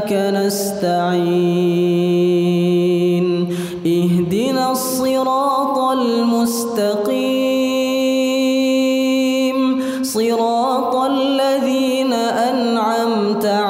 وإياك نستعين. اهدنا الصراط المستقيم. صراط الذين أنعمت عليهم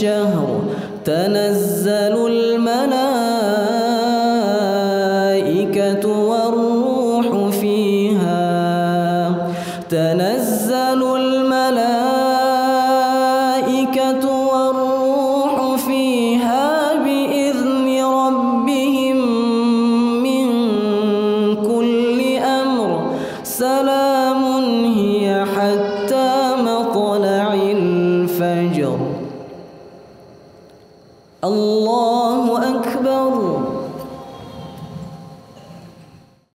ألف شهر تنزل الملائكة والروح فيها. تنزل الملائكة والروح فيها بإذن ربهم من كل أمر. سلام هي حتى مطلع الفجر. الله